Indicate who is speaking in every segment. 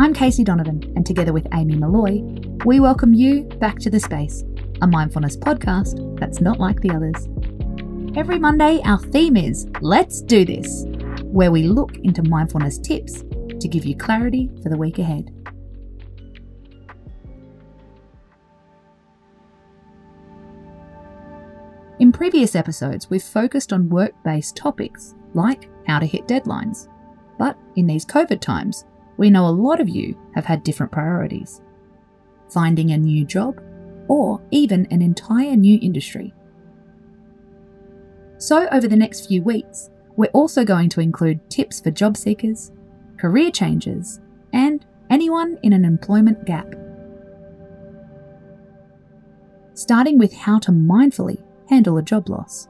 Speaker 1: I'm Casey Donovan, and together with Amy Molloy, we welcome you back to The Space, a mindfulness podcast that's not like the others. Every Monday, our theme is Let's Do This, where we look into mindfulness tips to give you clarity for the week ahead. In previous episodes, we've focused on work based topics like how to hit deadlines. But in these COVID times, we know a lot of you have had different priorities finding a new job, or even an entire new industry. So, over the next few weeks, we're also going to include tips for job seekers, career changers, and anyone in an employment gap. Starting with how to mindfully handle a job loss.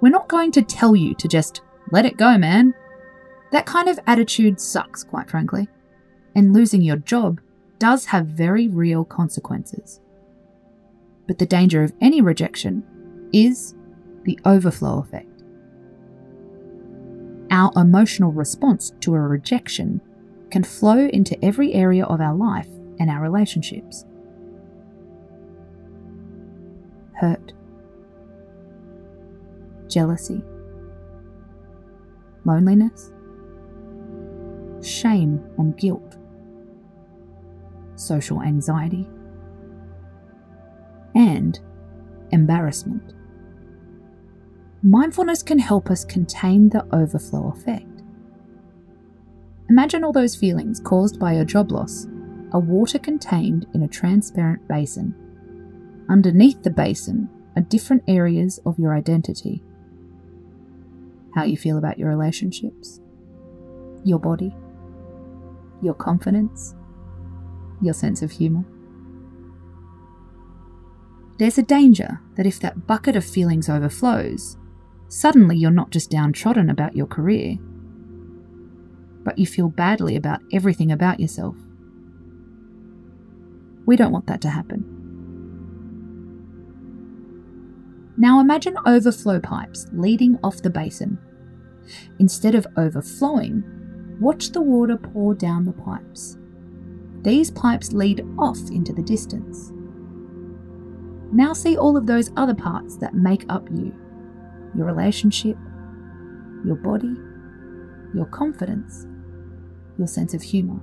Speaker 1: We're not going to tell you to just let it go, man. That kind of attitude sucks, quite frankly. And losing your job does have very real consequences. But the danger of any rejection is the overflow effect. Our emotional response to a rejection can flow into every area of our life and our relationships. Hurt, jealousy, loneliness, shame and guilt, social anxiety, and embarrassment. Mindfulness can help us contain the overflow effect. Imagine all those feelings caused by your job loss are water contained in a transparent basin. Underneath the basin are different areas of your identity how you feel about your relationships, your body, your confidence, your sense of humour. There's a danger that if that bucket of feelings overflows, suddenly you're not just downtrodden about your career, but you feel badly about everything about yourself. We don't want that to happen. Now imagine overflow pipes leading off the basin. Instead of overflowing, watch the water pour down the pipes. These pipes lead off into the distance. Now see all of those other parts that make up you your relationship, your body, your confidence, your sense of humour.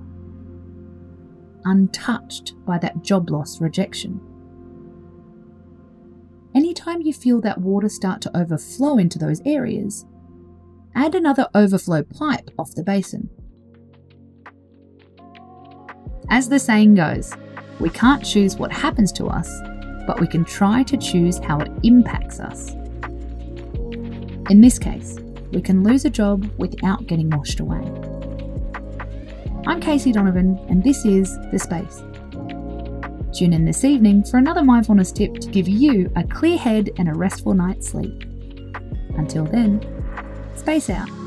Speaker 1: Untouched by that job loss rejection. Anytime you feel that water start to overflow into those areas, add another overflow pipe off the basin. As the saying goes, we can't choose what happens to us, but we can try to choose how it impacts us. In this case, we can lose a job without getting washed away. I'm Casey Donovan, and this is The Space. Tune in this evening for another mindfulness tip to give you a clear head and a restful night's sleep. Until then, space out.